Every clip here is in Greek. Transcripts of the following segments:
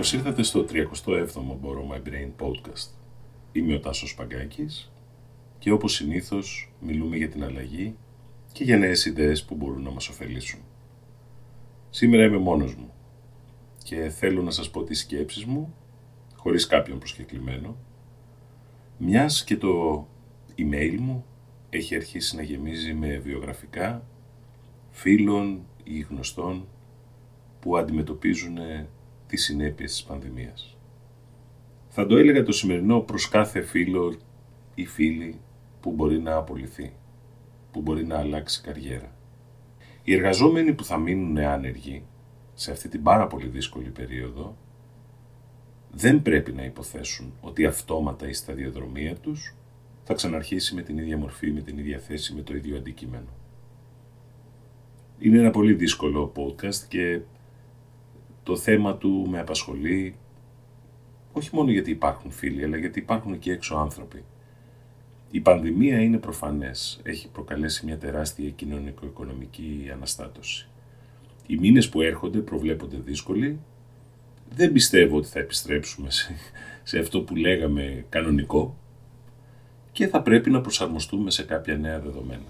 Καλώς ήρθατε στο 37ο Borrow My Brain podcast. Είμαι ο Τάσος Παγκάκης και όπως συνήθως μιλούμε για την αλλαγή και για νέες ιδέες που μπορούν να μας ωφελήσουν. Σήμερα είμαι μόνος μου και θέλω να σας πω τις σκέψεις μου, χωρίς κάποιον προσκεκλημένο, μιας και το email μου έχει αρχίσει να γεμίζει με βιογραφικά φίλων ή γνωστών που αντιμετωπίζουν τις συνέπειες της πανδημίας. Θα το έλεγα το σημερινό προς κάθε φίλο ή φίλη που μπορεί να απολυθεί, που μπορεί να αλλάξει καριέρα. Οι εργαζόμενοι που θα μείνουν άνεργοι σε αυτή την πάρα πολύ δύσκολη περίοδο δεν πρέπει να υποθέσουν ότι αυτόματα η σταδιοδρομία τους θα ξαναρχίσει με την ίδια μορφή, με την ίδια θέση, με το ίδιο αντικείμενο. Είναι ένα πολύ δύσκολο podcast και το θέμα του με απασχολεί όχι μόνο γιατί υπάρχουν φίλοι, αλλά γιατί υπάρχουν και έξω άνθρωποι. Η πανδημία είναι προφανές. Έχει προκαλέσει μια τεράστια κοινωνικο-οικονομική αναστάτωση. Οι μήνες που έρχονται προβλέπονται δύσκολοι. Δεν πιστεύω ότι θα επιστρέψουμε σε, σε αυτό που λέγαμε κανονικό και θα πρέπει να προσαρμοστούμε σε κάποια νέα δεδομένα.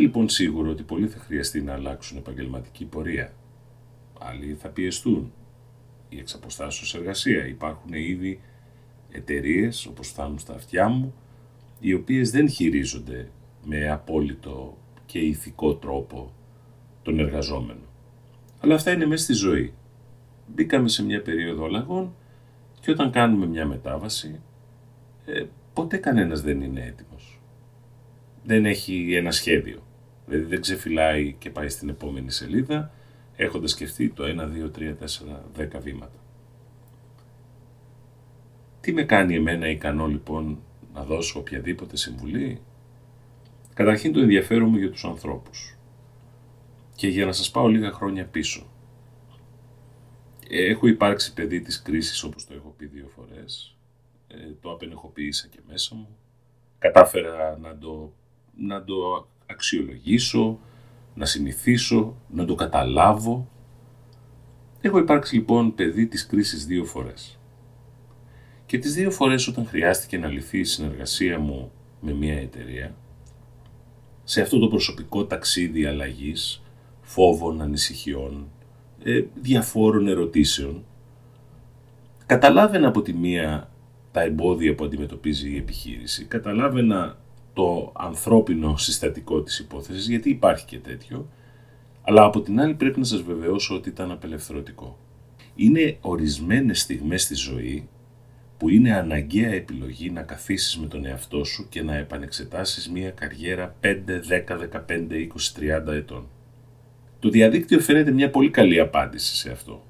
Λοιπόν σίγουρο ότι πολλοί θα χρειαστεί να αλλάξουν επαγγελματική πορεία. Άλλοι θα πιεστούν. Η εξαποστάσεως εργασία. Υπάρχουν ήδη εταιρείες, όπως φτάνουν στα αυτιά μου, οι οποίες δεν χειρίζονται με απόλυτο και ηθικό τρόπο τον εργαζόμενο. Αλλά αυτά είναι μέσα στη ζωή. Μπήκαμε σε μια περίοδο αλλαγών και όταν κάνουμε μια μετάβαση, ε, ποτέ κανένας δεν είναι έτοιμος δεν έχει ένα σχέδιο. Δηλαδή δεν ξεφυλάει και πάει στην επόμενη σελίδα έχοντας σκεφτεί το 1, 2, 3, 4, 10 βήματα. Τι με κάνει εμένα ικανό λοιπόν να δώσω οποιαδήποτε συμβουλή; Καταρχήν το ενδιαφέρον μου για τους ανθρώπους. Και για να σας πάω λίγα χρόνια πίσω. Έχω υπάρξει παιδί της κρίσης όπως το έχω πει δύο φορές. Ε, το απενεχοποίησα και μέσα μου. Κατάφερα να το να το αξιολογήσω, να συνηθίσω, να το καταλάβω. Έχω υπάρξει λοιπόν παιδί της κρίσης δύο φορές. Και τις δύο φορές όταν χρειάστηκε να λυθεί η συνεργασία μου με μια εταιρεία, σε αυτό το προσωπικό ταξίδι αλλαγής, φόβων, ανησυχιών, ε, διαφόρων ερωτήσεων, καταλάβαινα από τη μία τα εμπόδια που αντιμετωπίζει η επιχείρηση, καταλάβαινα το ανθρώπινο συστατικό της υπόθεσης, γιατί υπάρχει και τέτοιο, αλλά από την άλλη πρέπει να σας βεβαιώσω ότι ήταν απελευθερωτικό. Είναι ορισμένες στιγμές στη ζωή που είναι αναγκαία επιλογή να καθίσεις με τον εαυτό σου και να επανεξετάσεις μια καριέρα 5, 10, 15, 20, 30 ετών. Το διαδίκτυο φαίνεται μια πολύ καλή απάντηση σε αυτό.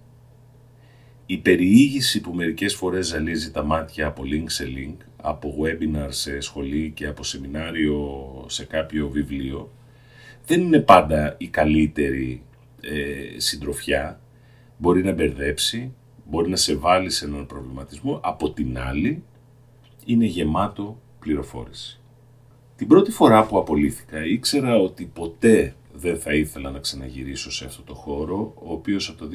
Η περιήγηση που μερικές φορές ζαλίζει τα μάτια από link σε link, από webinar σε σχολή και από σεμινάριο σε κάποιο βιβλίο, δεν είναι πάντα η καλύτερη ε, συντροφιά. Μπορεί να μπερδέψει, μπορεί να σε βάλει σε έναν προβληματισμό. Από την άλλη, είναι γεμάτο πληροφόρηση. Την πρώτη φορά που απολύθηκα ήξερα ότι ποτέ δεν θα ήθελα να ξαναγυρίσω σε αυτό το χώρο, ο οποίος από το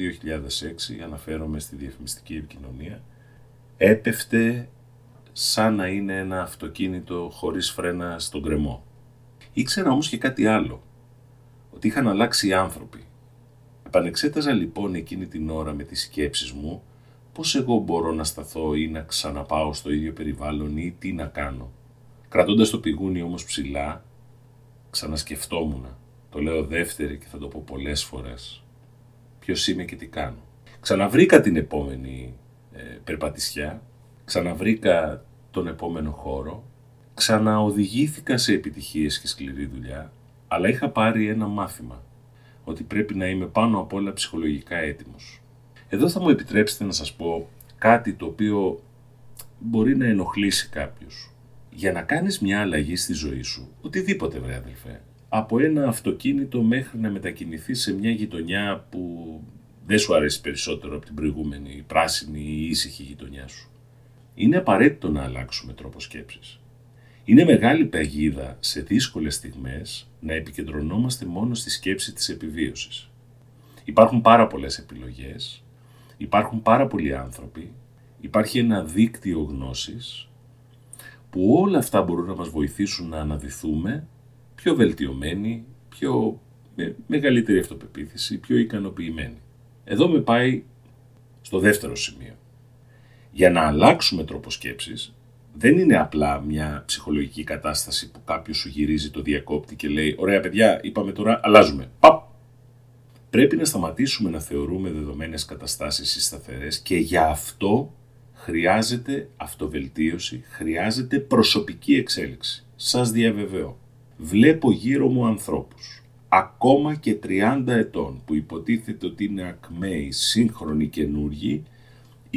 2006, αναφέρομαι στη διαφημιστική επικοινωνία, έπεφτε σαν να είναι ένα αυτοκίνητο χωρίς φρένα στον κρεμό. Ήξερα όμως και κάτι άλλο, ότι είχαν αλλάξει οι άνθρωποι. Επανεξέταζα λοιπόν εκείνη την ώρα με τις σκέψεις μου πώς εγώ μπορώ να σταθώ ή να ξαναπάω στο ίδιο περιβάλλον ή τι να κάνω. Κρατώντας το πηγούνι όμως ψηλά, ξανασκεφτόμουν το λέω δεύτερη και θα το πω πολλές φορές. Ποιος είμαι και τι κάνω. Ξαναβρήκα την επόμενη ε, περπατησιά, ξαναβρήκα τον επόμενο χώρο, ξαναοδηγήθηκα σε επιτυχίες και σκληρή δουλειά, αλλά είχα πάρει ένα μάθημα, ότι πρέπει να είμαι πάνω απ' όλα ψυχολογικά έτοιμος. Εδώ θα μου επιτρέψετε να σας πω κάτι το οποίο μπορεί να ενοχλήσει κάποιους. Για να κάνεις μια αλλαγή στη ζωή σου, οτιδήποτε βρε αδελφέ, από ένα αυτοκίνητο μέχρι να μετακινηθείς σε μια γειτονιά που δεν σου αρέσει περισσότερο από την προηγούμενη η πράσινη ή ήσυχη γειτονιά σου. Είναι απαραίτητο να αλλάξουμε τρόπο σκέψης. Είναι μεγάλη παγίδα σε δύσκολες στιγμές να επικεντρωνόμαστε μόνο στη σκέψη της επιβίωσης. Υπάρχουν πάρα πολλές επιλογές, υπάρχουν πάρα πολλοί άνθρωποι, υπάρχει ένα δίκτυο γνώσης που όλα αυτά μπορούν να μας βοηθήσουν να αναδυθούμε πιο βελτιωμένοι, πιο με μεγαλύτερη αυτοπεποίθηση, πιο ικανοποιημένοι. Εδώ με πάει στο δεύτερο σημείο. Για να αλλάξουμε τρόπο σκέψης, δεν είναι απλά μια ψυχολογική κατάσταση που κάποιος σου γυρίζει το διακόπτη και λέει «Ωραία παιδιά, είπαμε τώρα, αλλάζουμε». Παπ! Πρέπει να σταματήσουμε να θεωρούμε δεδομένες καταστάσεις σταθερές και για αυτό χρειάζεται αυτοβελτίωση, χρειάζεται προσωπική εξέλιξη. Σας διαβεβαιώ. Βλέπω γύρω μου ανθρώπους, ακόμα και 30 ετών, που υποτίθεται ότι είναι ακμαίοι, σύγχρονοι καινούργοι,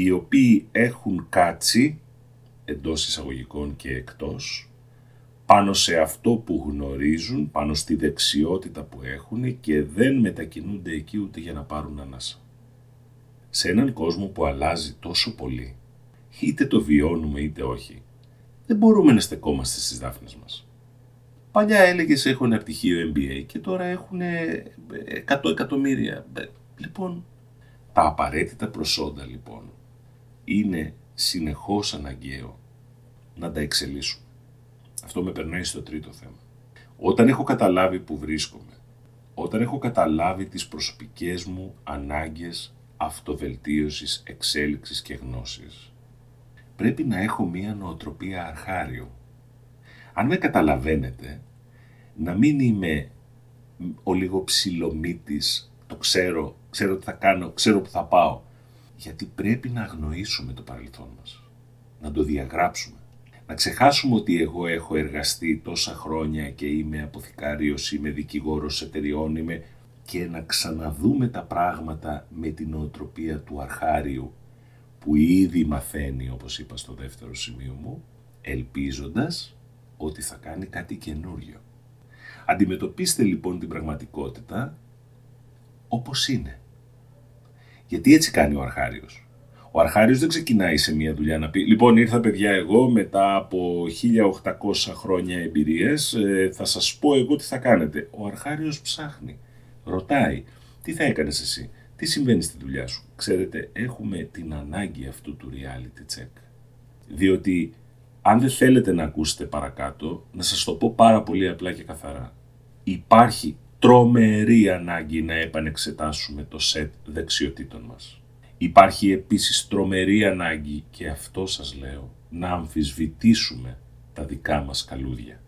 οι οποίοι έχουν κάτσει, εντός εισαγωγικών και εκτός, πάνω σε αυτό που γνωρίζουν, πάνω στη δεξιότητα που έχουν και δεν μετακινούνται εκεί ούτε για να πάρουν ανάσα. Σε έναν κόσμο που αλλάζει τόσο πολύ, είτε το βιώνουμε είτε όχι, δεν μπορούμε να στεκόμαστε στις δάφνες μας. Παλιά έλεγες έχουν ένα πτυχίο MBA και τώρα έχουν 100 εκατομμύρια. Ε, λοιπόν, τα απαραίτητα προσόντα λοιπόν είναι συνεχώς αναγκαίο να τα εξελίσσουμε. Αυτό με περνάει στο τρίτο θέμα. Όταν έχω καταλάβει που βρίσκομαι, όταν έχω καταλάβει τις προσωπικές μου ανάγκες αυτοβελτίωσης, εξέλιξης και γνώσης, πρέπει να έχω μία νοοτροπία αρχάριο. Αν με καταλαβαίνετε, να μην είμαι ο λίγο ψηλομύτης, το ξέρω, ξέρω τι θα κάνω, ξέρω που θα πάω. Γιατί πρέπει να αγνοήσουμε το παρελθόν μας, να το διαγράψουμε. Να ξεχάσουμε ότι εγώ έχω εργαστεί τόσα χρόνια και είμαι αποθηκάριος, είμαι δικηγόρος εταιριών, είμαι και να ξαναδούμε τα πράγματα με την οτροπία του αρχάριου που ήδη μαθαίνει, όπως είπα στο δεύτερο σημείο μου, ελπίζοντας ότι θα κάνει κάτι καινούριο. Αντιμετωπίστε λοιπόν την πραγματικότητα όπως είναι. Γιατί έτσι κάνει ο αρχάριος. Ο αρχάριος δεν ξεκινάει σε μια δουλειά να πει «Λοιπόν ήρθα παιδιά εγώ μετά από 1800 χρόνια εμπειρίες, ε, θα σας πω εγώ τι θα κάνετε». Ο αρχάριος ψάχνει, ρωτάει «Τι θα έκανες εσύ, τι συμβαίνει στη δουλειά σου». Ξέρετε, έχουμε την ανάγκη αυτού του reality check. Διότι αν δεν θέλετε να ακούσετε παρακάτω, να σας το πω πάρα πολύ απλά και καθαρά. Υπάρχει τρομερή ανάγκη να επανεξετάσουμε το σετ δεξιοτήτων μας. Υπάρχει επίσης τρομερή ανάγκη, και αυτό σας λέω, να αμφισβητήσουμε τα δικά μας καλούδια.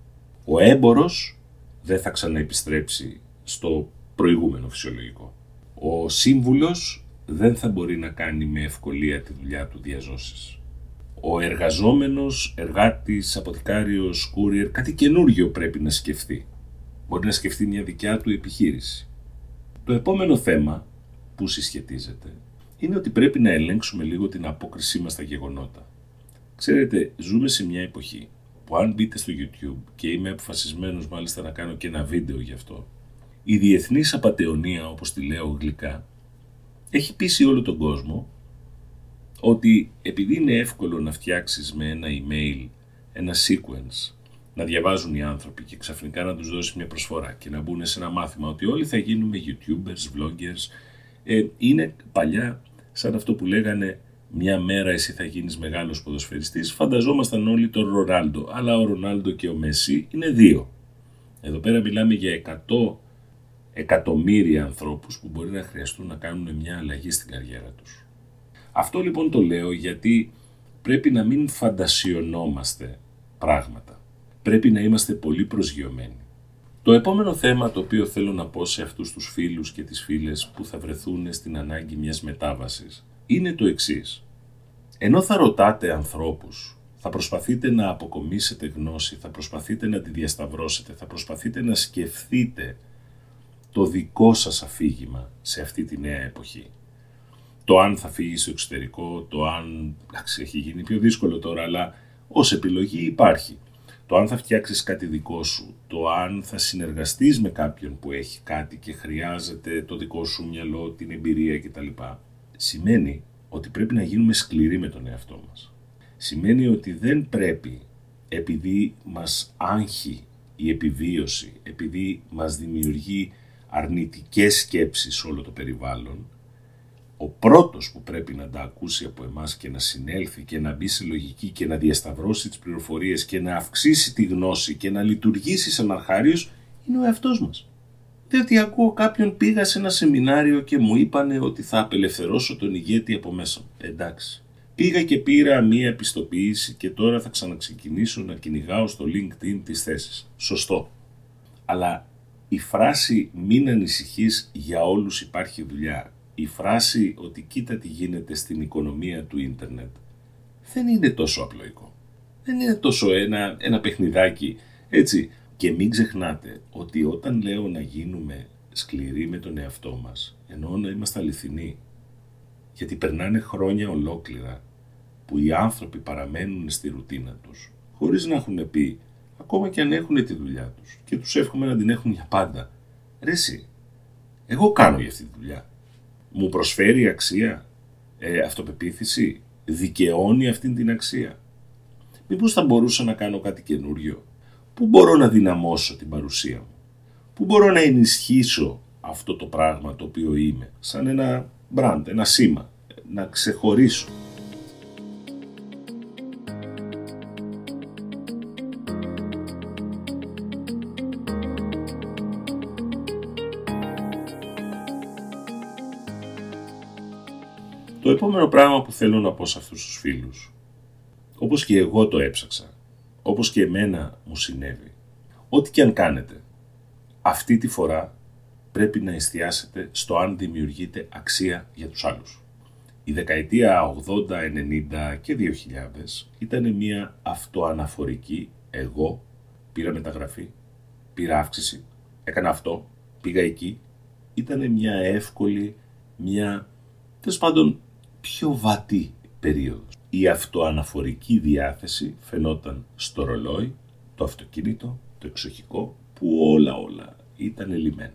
Ο έμπορος δεν θα ξαναεπιστρέψει στο προηγούμενο φυσιολογικό. Ο σύμβουλος δεν θα μπορεί να κάνει με ευκολία τη δουλειά του διαζώσεις ο εργαζόμενος, εργάτης, αποθηκάριος, courier, κάτι καινούργιο πρέπει να σκεφτεί. Μπορεί να σκεφτεί μια δικιά του επιχείρηση. Το επόμενο θέμα που συσχετίζεται είναι ότι πρέπει να ελέγξουμε λίγο την απόκρισή μας στα γεγονότα. Ξέρετε, ζούμε σε μια εποχή που αν μπείτε στο YouTube και είμαι αποφασισμένος μάλιστα να κάνω και ένα βίντεο γι' αυτό, η διεθνής απατεωνία, όπως τη λέω γλυκά, έχει πείσει όλο τον κόσμο ότι επειδή είναι εύκολο να φτιάξεις με ένα email ένα sequence, να διαβάζουν οι άνθρωποι και ξαφνικά να τους δώσεις μια προσφορά και να μπουν σε ένα μάθημα ότι όλοι θα γίνουμε youtubers, vloggers, ε, είναι παλιά σαν αυτό που λέγανε μια μέρα εσύ θα γίνεις μεγάλος ποδοσφαιριστής, φανταζόμασταν όλοι τον Ρονάλντο, αλλά ο Ρονάλντο και ο Μέση είναι δύο. Εδώ πέρα μιλάμε για 100 εκατομμύρια ανθρώπους που μπορεί να χρειαστούν να κάνουν μια αλλαγή στην καριέρα τους. Αυτό λοιπόν το λέω γιατί πρέπει να μην φαντασιωνόμαστε πράγματα. Πρέπει να είμαστε πολύ προσγειωμένοι. Το επόμενο θέμα το οποίο θέλω να πω σε αυτούς τους φίλους και τις φίλες που θα βρεθούν στην ανάγκη μιας μετάβασης είναι το εξής. Ενώ θα ρωτάτε ανθρώπους, θα προσπαθείτε να αποκομίσετε γνώση, θα προσπαθείτε να τη διασταυρώσετε, θα προσπαθείτε να σκεφτείτε το δικό σας αφήγημα σε αυτή τη νέα εποχή το αν θα φύγει στο εξωτερικό, το αν. Εντάξει, έχει γίνει πιο δύσκολο τώρα, αλλά ως επιλογή υπάρχει. Το αν θα φτιάξεις κάτι δικό σου, το αν θα συνεργαστείς με κάποιον που έχει κάτι και χρειάζεται το δικό σου μυαλό, την εμπειρία κτλ. Σημαίνει ότι πρέπει να γίνουμε σκληροί με τον εαυτό μας. Σημαίνει ότι δεν πρέπει επειδή μας άγχει η επιβίωση, επειδή μας δημιουργεί αρνητικές σκέψεις όλο το περιβάλλον, ο πρώτος που πρέπει να τα ακούσει από εμάς και να συνέλθει και να μπει σε λογική και να διασταυρώσει τις πληροφορίες και να αυξήσει τη γνώση και να λειτουργήσει σαν αρχάριος είναι ο εαυτός μας. Διότι ακούω κάποιον πήγα σε ένα σεμινάριο και μου είπανε ότι θα απελευθερώσω τον ηγέτη από μέσα μου. Εντάξει. Πήγα και πήρα μία επιστοποίηση και τώρα θα ξαναξεκινήσω να κυνηγάω στο LinkedIn τις θέσεις. Σωστό. Αλλά η φράση «μην ανησυχείς, για όλους υπάρχει δουλειά», η φράση ότι «κοίτα τι γίνεται στην οικονομία του ίντερνετ» δεν είναι τόσο απλοϊκό. Δεν είναι τόσο ένα, ένα παιχνιδάκι, έτσι. Και μην ξεχνάτε ότι όταν λέω να γίνουμε σκληροί με τον εαυτό μας, εννοώ να είμαστε αληθινοί, γιατί περνάνε χρόνια ολόκληρα που οι άνθρωποι παραμένουν στη ρουτίνα τους, χωρίς να έχουν πει, ακόμα και αν έχουν τη δουλειά τους και τους εύχομαι να την έχουν για πάντα. Ρε εσύ, εγώ κάνω για αυτή τη δουλειά. Μου προσφέρει αξία, ε, αυτοπεποίθηση, δικαιώνει αυτή την αξία. Μήπως θα μπορούσα να κάνω κάτι καινούριο; Πού μπορώ να δυναμώσω την παρουσία μου; Πού μπορώ να ενισχύσω αυτό το πράγμα το οποίο είμαι. Σαν ένα μπραντ, ένα σήμα. Να ξεχωρίσω; Επόμενο πράγμα που θέλω να πω σε αυτούς τους φίλους, όπως και εγώ το έψαξα, όπως και εμένα μου συνέβη, ό,τι και αν κάνετε, αυτή τη φορά πρέπει να εστιάσετε στο αν δημιουργείτε αξία για τους άλλους. Η δεκαετία 80, 90 και 2000 ήταν μια αυτοαναφορική εγώ πήρα μεταγραφή, πήρα αύξηση, έκανα αυτό, πήγα εκεί. Ήταν μια εύκολη, μια τέλος πάντων πιο βατή περίοδος. Η αυτοαναφορική διάθεση φαινόταν στο ρολόι, το αυτοκίνητο, το εξοχικό, που όλα όλα ήταν λιμένα.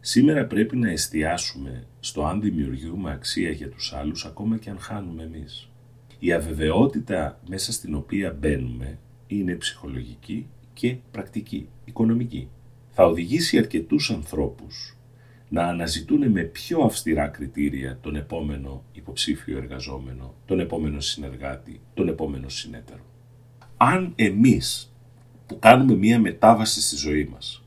Σήμερα πρέπει να εστιάσουμε στο αν δημιουργούμε αξία για τους άλλους ακόμα και αν χάνουμε εμείς. Η αβεβαιότητα μέσα στην οποία μπαίνουμε είναι ψυχολογική και πρακτική, οικονομική. Θα οδηγήσει αρκετούς ανθρώπους να αναζητούν με πιο αυστηρά κριτήρια τον επόμενο υποψήφιο εργαζόμενο, τον επόμενο συνεργάτη, τον επόμενο συνέτερο. Αν εμείς που κάνουμε μία μετάβαση στη ζωή μας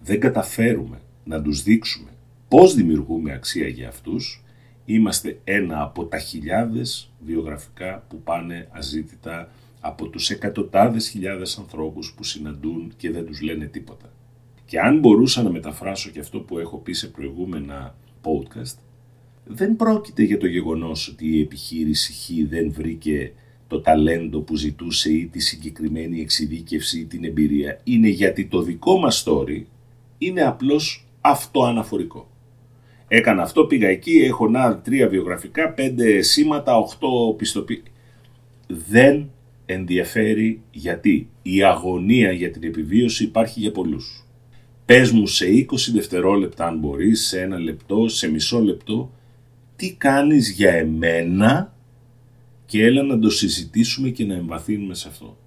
δεν καταφέρουμε να τους δείξουμε πώς δημιουργούμε αξία για αυτούς, είμαστε ένα από τα χιλιάδες βιογραφικά που πάνε αζήτητα από τους εκατοντάδες χιλιάδες ανθρώπους που συναντούν και δεν τους λένε τίποτα. Και αν μπορούσα να μεταφράσω και αυτό που έχω πει σε προηγούμενα podcast, δεν πρόκειται για το γεγονός ότι η επιχείρηση Χ δεν βρήκε το ταλέντο που ζητούσε ή τη συγκεκριμένη εξειδίκευση ή την εμπειρία. Είναι γιατί το δικό μας story είναι απλώς αυτοαναφορικό. Έκανα αυτό, πήγα εκεί, έχω να τρία βιογραφικά, πέντε σήματα, οχτώ πιστοποιήσεις. Δεν ενδιαφέρει γιατί η αγωνία για την επιβίωση υπάρχει για πολλούς. Πες μου σε 20 δευτερόλεπτα αν μπορείς, σε ένα λεπτό, σε μισό λεπτό, τι κάνεις για εμένα και έλα να το συζητήσουμε και να εμβαθύνουμε σε αυτό.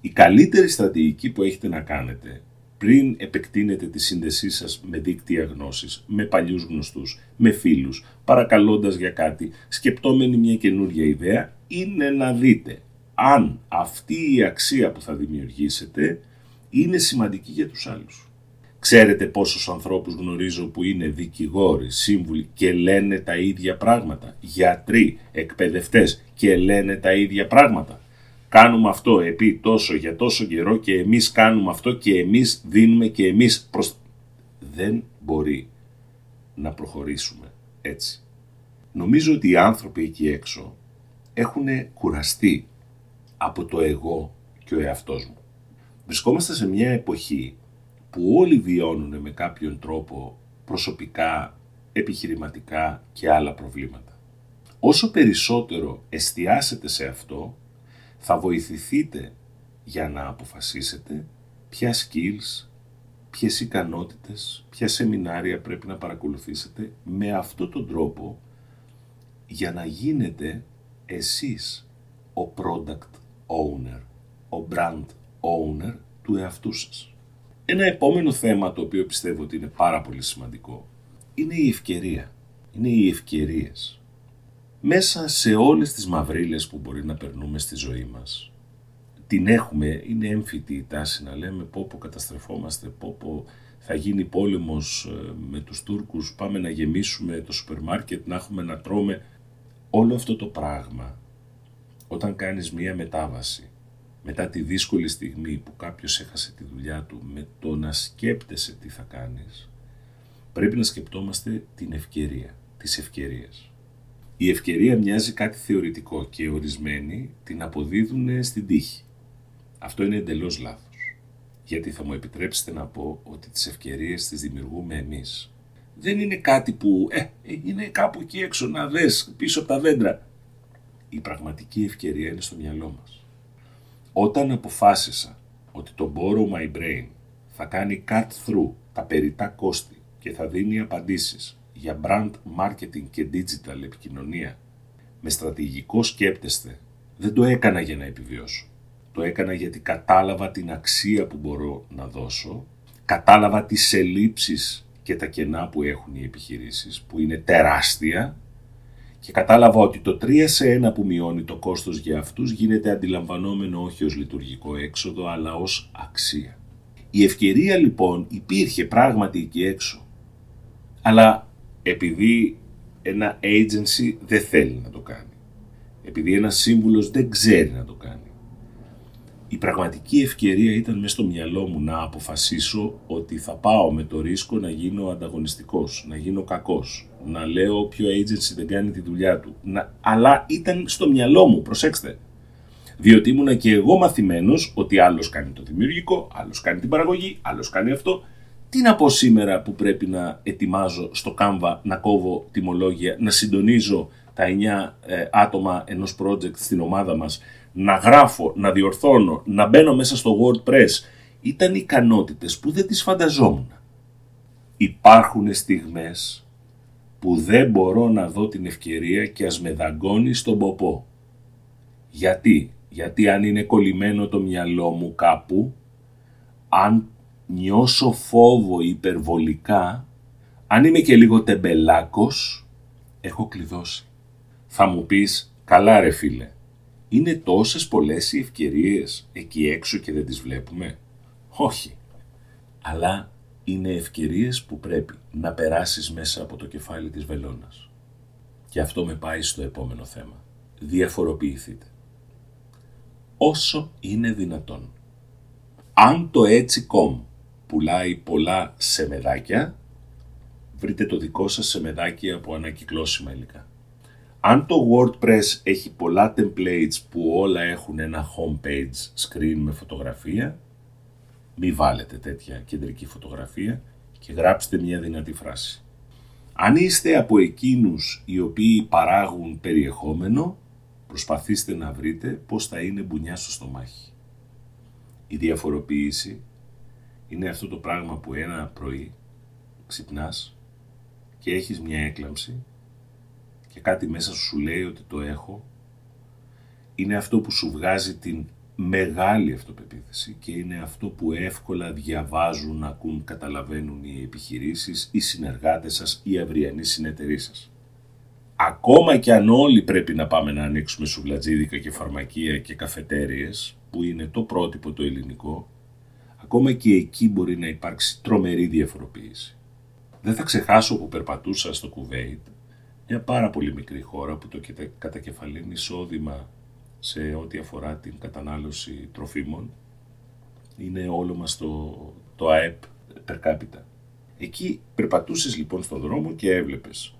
Η καλύτερη στρατηγική που έχετε να κάνετε πριν επεκτείνετε τη σύνδεσή σας με δίκτυα γνώσης, με παλιούς γνωστούς, με φίλους, παρακαλώντας για κάτι, σκεπτόμενοι μια καινούργια ιδέα, είναι να δείτε αν αυτή η αξία που θα δημιουργήσετε είναι σημαντική για τους άλλους. Ξέρετε πόσους ανθρώπους γνωρίζω που είναι δικηγόροι, σύμβουλοι και λένε τα ίδια πράγματα. Γιατροί, εκπαιδευτές και λένε τα ίδια πράγματα. Κάνουμε αυτό επί τόσο για τόσο καιρό και εμείς κάνουμε αυτό και εμείς δίνουμε και εμείς προς... Δεν μπορεί να προχωρήσουμε έτσι. Νομίζω ότι οι άνθρωποι εκεί έξω έχουν κουραστεί από το εγώ και ο εαυτός μου. Βρισκόμαστε σε μια εποχή που όλοι βιώνουν με κάποιον τρόπο προσωπικά, επιχειρηματικά και άλλα προβλήματα. Όσο περισσότερο εστιάσετε σε αυτό, θα βοηθηθείτε για να αποφασίσετε ποια skills, ποιες ικανότητες, ποια σεμινάρια πρέπει να παρακολουθήσετε με αυτό τον τρόπο για να γίνετε εσείς ο product owner, ο brand owner του εαυτού σας. Ένα επόμενο θέμα το οποίο πιστεύω ότι είναι πάρα πολύ σημαντικό είναι η ευκαιρία. Είναι οι ευκαιρίες. Μέσα σε όλες τις μαυρίλες που μπορεί να περνούμε στη ζωή μας, την έχουμε, είναι έμφυτη η τάση να λέμε πω πω καταστρεφόμαστε, πω πω θα γίνει πόλεμος ε, με τους Τούρκους, πάμε να γεμίσουμε το σούπερ μάρκετ, να έχουμε να τρώμε. Όλο αυτό το πράγμα, όταν κάνεις μία μετάβαση, μετά τη δύσκολη στιγμή που κάποιος έχασε τη δουλειά του, με το να σκέπτεσαι τι θα κάνεις, πρέπει να σκεπτόμαστε την ευκαιρία, τις ευκαιρίες. Η ευκαιρία μοιάζει κάτι θεωρητικό και ορισμένοι την αποδίδουν στην τύχη. Αυτό είναι εντελώς λάθος. Γιατί θα μου επιτρέψετε να πω ότι τις ευκαιρίες τις δημιουργούμε εμείς. Δεν είναι κάτι που ε, είναι κάπου εκεί έξω να δες πίσω από τα δέντρα. Η πραγματική ευκαιρία είναι στο μυαλό μας. Όταν αποφάσισα ότι το Borrow My Brain θα κάνει cut through τα περιτά κόστη και θα δίνει απαντήσεις για brand marketing και digital επικοινωνία με στρατηγικό σκέπτεστε, δεν το έκανα για να επιβιώσω. Το έκανα γιατί κατάλαβα την αξία που μπορώ να δώσω, κατάλαβα τις ελλείψεις και τα κενά που έχουν οι επιχειρήσεις, που είναι τεράστια και κατάλαβα ότι το 3 σε 1 που μειώνει το κόστος για αυτούς γίνεται αντιλαμβανόμενο όχι ως λειτουργικό έξοδο αλλά ως αξία. Η ευκαιρία λοιπόν υπήρχε πράγματι εκεί έξω αλλά επειδή ένα agency δεν θέλει να το κάνει, επειδή ένας σύμβουλος δεν ξέρει να το κάνει, η πραγματική ευκαιρία ήταν μέσα στο μυαλό μου να αποφασίσω ότι θα πάω με το ρίσκο να γίνω ανταγωνιστικός, να γίνω κακός, να λέω ποιο agency δεν κάνει τη δουλειά του. Να... Αλλά ήταν στο μυαλό μου, προσέξτε. Διότι ήμουνα και εγώ μαθημένος ότι άλλος κάνει το δημιουργικό, άλλος κάνει την παραγωγή, άλλος κάνει αυτό τι να πω σήμερα που πρέπει να ετοιμάζω στο Canva, να κόβω τιμολόγια, να συντονίζω τα 9 ε, άτομα ενός project στην ομάδα μας, να γράφω, να διορθώνω, να μπαίνω μέσα στο WordPress. Ήταν ικανότητες που δεν τις φανταζόμουν. Υπάρχουν στιγμές που δεν μπορώ να δω την ευκαιρία και ας με δαγκώνει στον ποπό. Γιατί, γιατί αν είναι κολλημένο το μυαλό μου κάπου, αν νιώσω φόβο υπερβολικά, αν είμαι και λίγο τεμπελάκος, έχω κλειδώσει. Θα μου πεις, καλά ρε φίλε, είναι τόσες πολλές οι ευκαιρίες εκεί έξω και δεν τις βλέπουμε; Όχι. Αλλά είναι ευκαιρίες που πρέπει να περάσεις μέσα από το κεφάλι της βελόνας. Και αυτό με πάει στο επόμενο θέμα. Διαφοροποιηθείτε. Όσο είναι δυνατόν. Αν το έτσι κομ πουλάει πολλά σεμεδάκια, βρείτε το δικό σας σεμεδάκι από ανακυκλώσιμα υλικά. Αν το WordPress έχει πολλά templates που όλα έχουν ένα homepage screen με φωτογραφία, μη βάλετε τέτοια κεντρική φωτογραφία και γράψτε μια δυνατή φράση. Αν είστε από εκείνους οι οποίοι παράγουν περιεχόμενο, προσπαθήστε να βρείτε πώς θα είναι μπουνιά στο στομάχι. Η διαφοροποίηση είναι αυτό το πράγμα που ένα πρωί ξυπνάς και έχεις μια έκλαμψη και κάτι μέσα σου λέει ότι το έχω. Είναι αυτό που σου βγάζει την μεγάλη αυτοπεποίθηση και είναι αυτό που εύκολα διαβάζουν, ακούν, καταλαβαίνουν οι επιχειρήσεις, οι συνεργάτες σας, οι αυριανοί συνεταιροί σας. Ακόμα και αν όλοι πρέπει να πάμε να ανοίξουμε σουβλατζίδικα και φαρμακεία και καφετέριες, που είναι το πρότυπο το ελληνικό, ακόμα και εκεί μπορεί να υπάρξει τρομερή διαφοροποίηση. Δεν θα ξεχάσω που περπατούσα στο Κουβέιτ, μια πάρα πολύ μικρή χώρα που το κατακεφαλήν εισόδημα σε ό,τι αφορά την κατανάλωση τροφίμων είναι όλο μας το, το ΑΕΠ per capita. Εκεί περπατούσες λοιπόν στον δρόμο και έβλεπες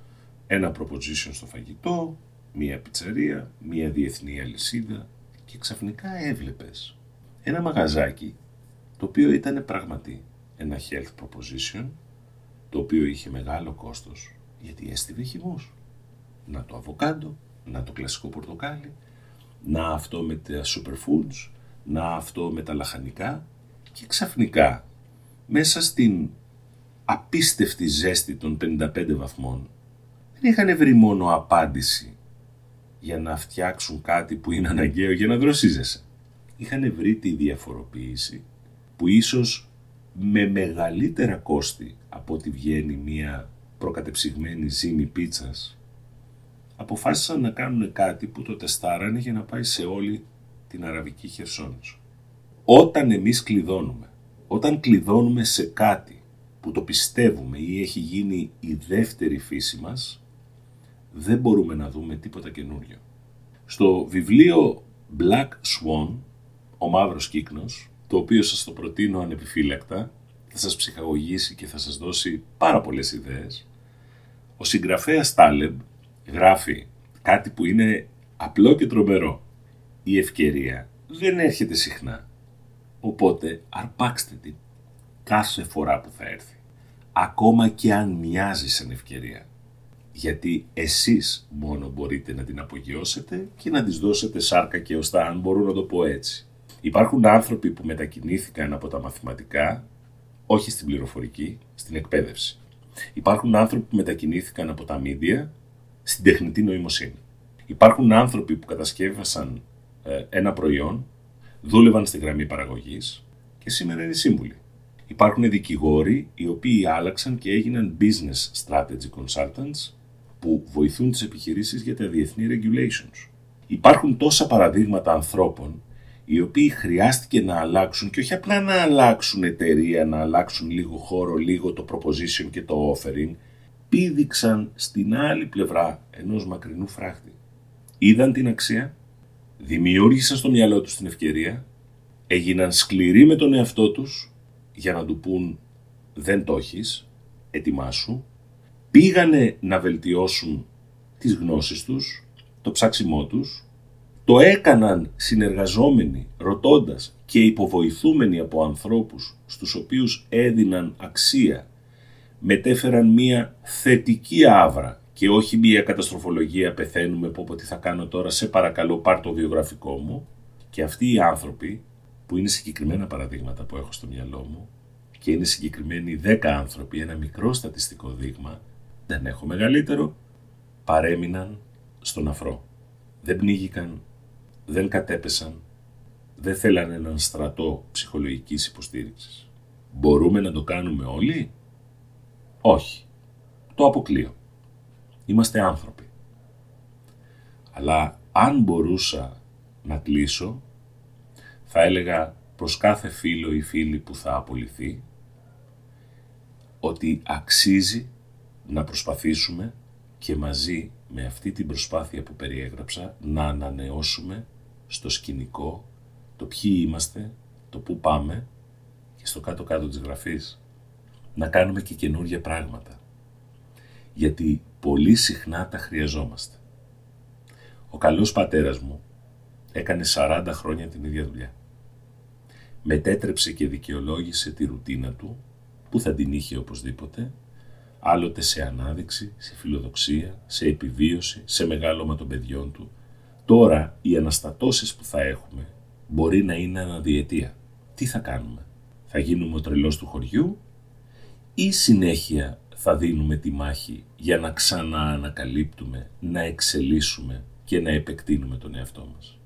ένα proposition στο φαγητό, μία πιτσαρία, μία διεθνή αλυσίδα και ξαφνικά έβλεπες ένα μαγαζάκι το οποίο ήταν πραγματι ένα health proposition, το οποίο είχε μεγάλο κόστος, γιατί έστειβε χυμούς. Να το αβοκάντο, να το κλασικό πορτοκάλι, να αυτό με τα superfoods, να αυτό με τα λαχανικά και ξαφνικά μέσα στην απίστευτη ζέστη των 55 βαθμών δεν είχαν βρει μόνο απάντηση για να φτιάξουν κάτι που είναι αναγκαίο για να δροσίζεσαι. Είχαν βρει τη διαφοροποίηση που ίσως με μεγαλύτερα κόστη από ό,τι βγαίνει μια προκατεψυγμένη ζύμη πίτσας αποφάσισαν να κάνουν κάτι που το τεστάρανε για να πάει σε όλη την Αραβική Χερσόνησο. Όταν εμείς κλειδώνουμε, όταν κλειδώνουμε σε κάτι που το πιστεύουμε ή έχει γίνει η δεύτερη φύση μας, δεν μπορούμε να δούμε τίποτα καινούριο. Στο βιβλίο Black Swan, ο μαύρος κύκνος, το οποίο σας το προτείνω ανεπιφύλακτα, θα σας ψυχαγωγήσει και θα σας δώσει πάρα πολλές ιδέες, ο συγγραφέας Τάλεμπ γράφει κάτι που είναι απλό και τρομερό. Η ευκαιρία δεν έρχεται συχνά. Οπότε αρπάξτε την κάθε φορά που θα έρθει. Ακόμα και αν μοιάζει σαν ευκαιρία. Γιατί εσείς μόνο μπορείτε να την απογειώσετε και να της δώσετε σάρκα και ωστά, αν μπορώ να το πω έτσι. Υπάρχουν άνθρωποι που μετακινήθηκαν από τα μαθηματικά, όχι στην πληροφορική, στην εκπαίδευση. Υπάρχουν άνθρωποι που μετακινήθηκαν από τα μίντια στην τεχνητή νοημοσύνη. Υπάρχουν άνθρωποι που κατασκεύασαν ε, ένα προϊόν, δούλευαν στη γραμμή παραγωγής και σήμερα είναι σύμβουλοι. Υπάρχουν δικηγόροι οι οποίοι άλλαξαν και έγιναν business strategy consultants που βοηθούν τις επιχειρήσεις για τα διεθνή regulations. Υπάρχουν τόσα παραδείγματα ανθρώπων οι οποίοι χρειάστηκε να αλλάξουν και όχι απλά να αλλάξουν εταιρεία, να αλλάξουν λίγο χώρο, λίγο το proposition και το offering, πήδηξαν στην άλλη πλευρά ενός μακρινού φράχτη. Είδαν την αξία, δημιούργησαν στο μυαλό τους την ευκαιρία, έγιναν σκληροί με τον εαυτό τους για να του πούν δεν το έχεις, ετοιμάσου, πήγανε να βελτιώσουν τις γνώσεις τους, το ψάξιμό τους, το έκαναν συνεργαζόμενοι, ρωτώντας και υποβοηθούμενοι από ανθρώπους στους οποίους έδιναν αξία μετέφεραν μία θετική άβρα και όχι μία καταστροφολογία πεθαίνουμε πω πω τι θα κάνω τώρα σε παρακαλώ πάρ το βιογραφικό μου και αυτοί οι άνθρωποι που είναι συγκεκριμένα παραδείγματα που έχω στο μυαλό μου και είναι συγκεκριμένοι 10 άνθρωποι, ένα μικρό στατιστικό δείγμα, δεν έχω μεγαλύτερο, παρέμειναν στον αφρό. Δεν πνίγηκαν, δεν κατέπεσαν, δεν θέλανε έναν στρατό ψυχολογικής υποστήριξης. Μπορούμε να το κάνουμε όλοι; Όχι. Το αποκλείω. Είμαστε άνθρωποι. Αλλά αν μπορούσα να κλείσω, θα έλεγα προς κάθε φίλο ή φίλη που θα απολυθεί, ότι αξίζει να προσπαθήσουμε και μαζί με αυτή την προσπάθεια που περιέγραψα να ανανεώσουμε στο σκηνικό το ποιοι είμαστε, το πού πάμε και στο κάτω-κάτω της γραφής να κάνουμε και καινούργια πράγματα. Γιατί πολύ συχνά τα χρειαζόμαστε. Ο καλός πατέρας μου έκανε 40 χρόνια την ίδια δουλειά. Μετέτρεψε και δικαιολόγησε τη ρουτίνα του, που θα την είχε οπωσδήποτε, άλλοτε σε ανάδειξη, σε φιλοδοξία, σε επιβίωση, σε μεγάλωμα των παιδιών του. Τώρα οι αναστατώσεις που θα έχουμε μπορεί να είναι αναδιετία. Τι θα κάνουμε; Θα γίνουμε ο τρελός του χωριού ή συνέχεια θα δίνουμε τη μάχη για να ξαναανακαλύπτουμε, να εξελίσσουμε και να επεκτείνουμε τον εαυτό μας.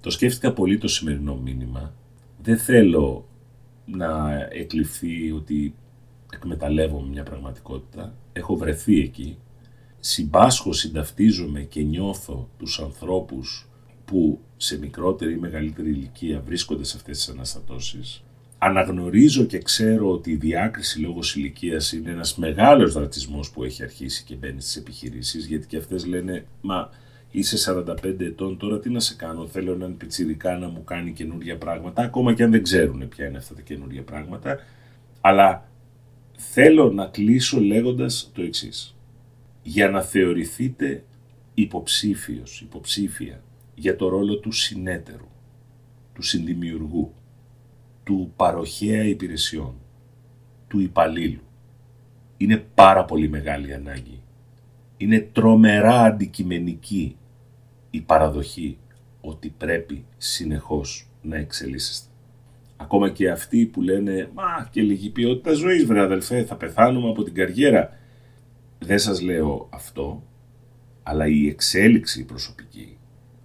Το σκέφτηκα πολύ το σημερινό μήνυμα. Δεν θέλω να εκλειφθεί ότι εκμεταλλεύομαι μια πραγματικότητα. Έχω βρεθεί εκεί. Συμπάσχω, συνταυτίζομαι και νιώθω τους ανθρώπους που σε μικρότερη ή μεγαλύτερη ηλικία βρίσκονται σε αυτές τις αναστατώσεις αναγνωρίζω και ξέρω ότι η διάκριση λόγω ηλικίας είναι ένας μεγάλος ρατσισμός που έχει αρχίσει και μπαίνει στις επιχειρήσεις, γιατί και αυτές λένε, μα είσαι 45 ετών, τώρα τι να σε κάνω, θέλω έναν πιτσιρικά να μου κάνει καινούργια πράγματα, ακόμα και αν δεν ξέρουν ποια είναι αυτά τα καινούργια πράγματα, αλλά θέλω να κλείσω λέγοντας το εξής. Για να θεωρηθείτε υποψήφιος, υποψήφια για το ρόλο του συνέτερου, του συνδημιουργού, του παροχέα υπηρεσιών, του υπαλλήλου. Είναι πάρα πολύ μεγάλη ανάγκη. Είναι τρομερά αντικειμενική η παραδοχή ότι πρέπει συνεχώς να εξελίσσεστε. Ακόμα και αυτοί που λένε «Μα και λίγη ποιότητα ζωής βρε αδελφέ, θα πεθάνουμε από την καριέρα». Δεν σας λέω αυτό, αλλά η εξέλιξη προσωπική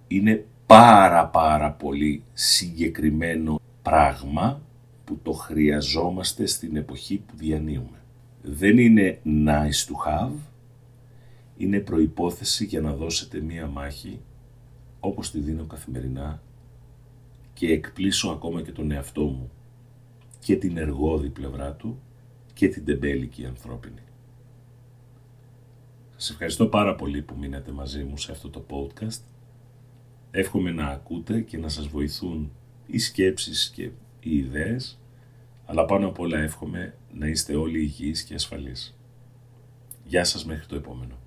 είναι πάρα πάρα πολύ συγκεκριμένο πράγμα που το χρειαζόμαστε στην εποχή που διανύουμε. Δεν είναι nice to have, είναι προϋπόθεση για να δώσετε μία μάχη όπως τη δίνω καθημερινά και εκπλήσω ακόμα και τον εαυτό μου και την εργόδη πλευρά του και την τεμπέλικη ανθρώπινη. Σας ευχαριστώ πάρα πολύ που μείνατε μαζί μου σε αυτό το podcast. Εύχομαι να ακούτε και να σας βοηθούν οι σκέψεις και οι ιδέες, αλλά πάνω απ' όλα εύχομαι να είστε όλοι υγιείς και ασφαλείς. Γεια σας μέχρι το επόμενο.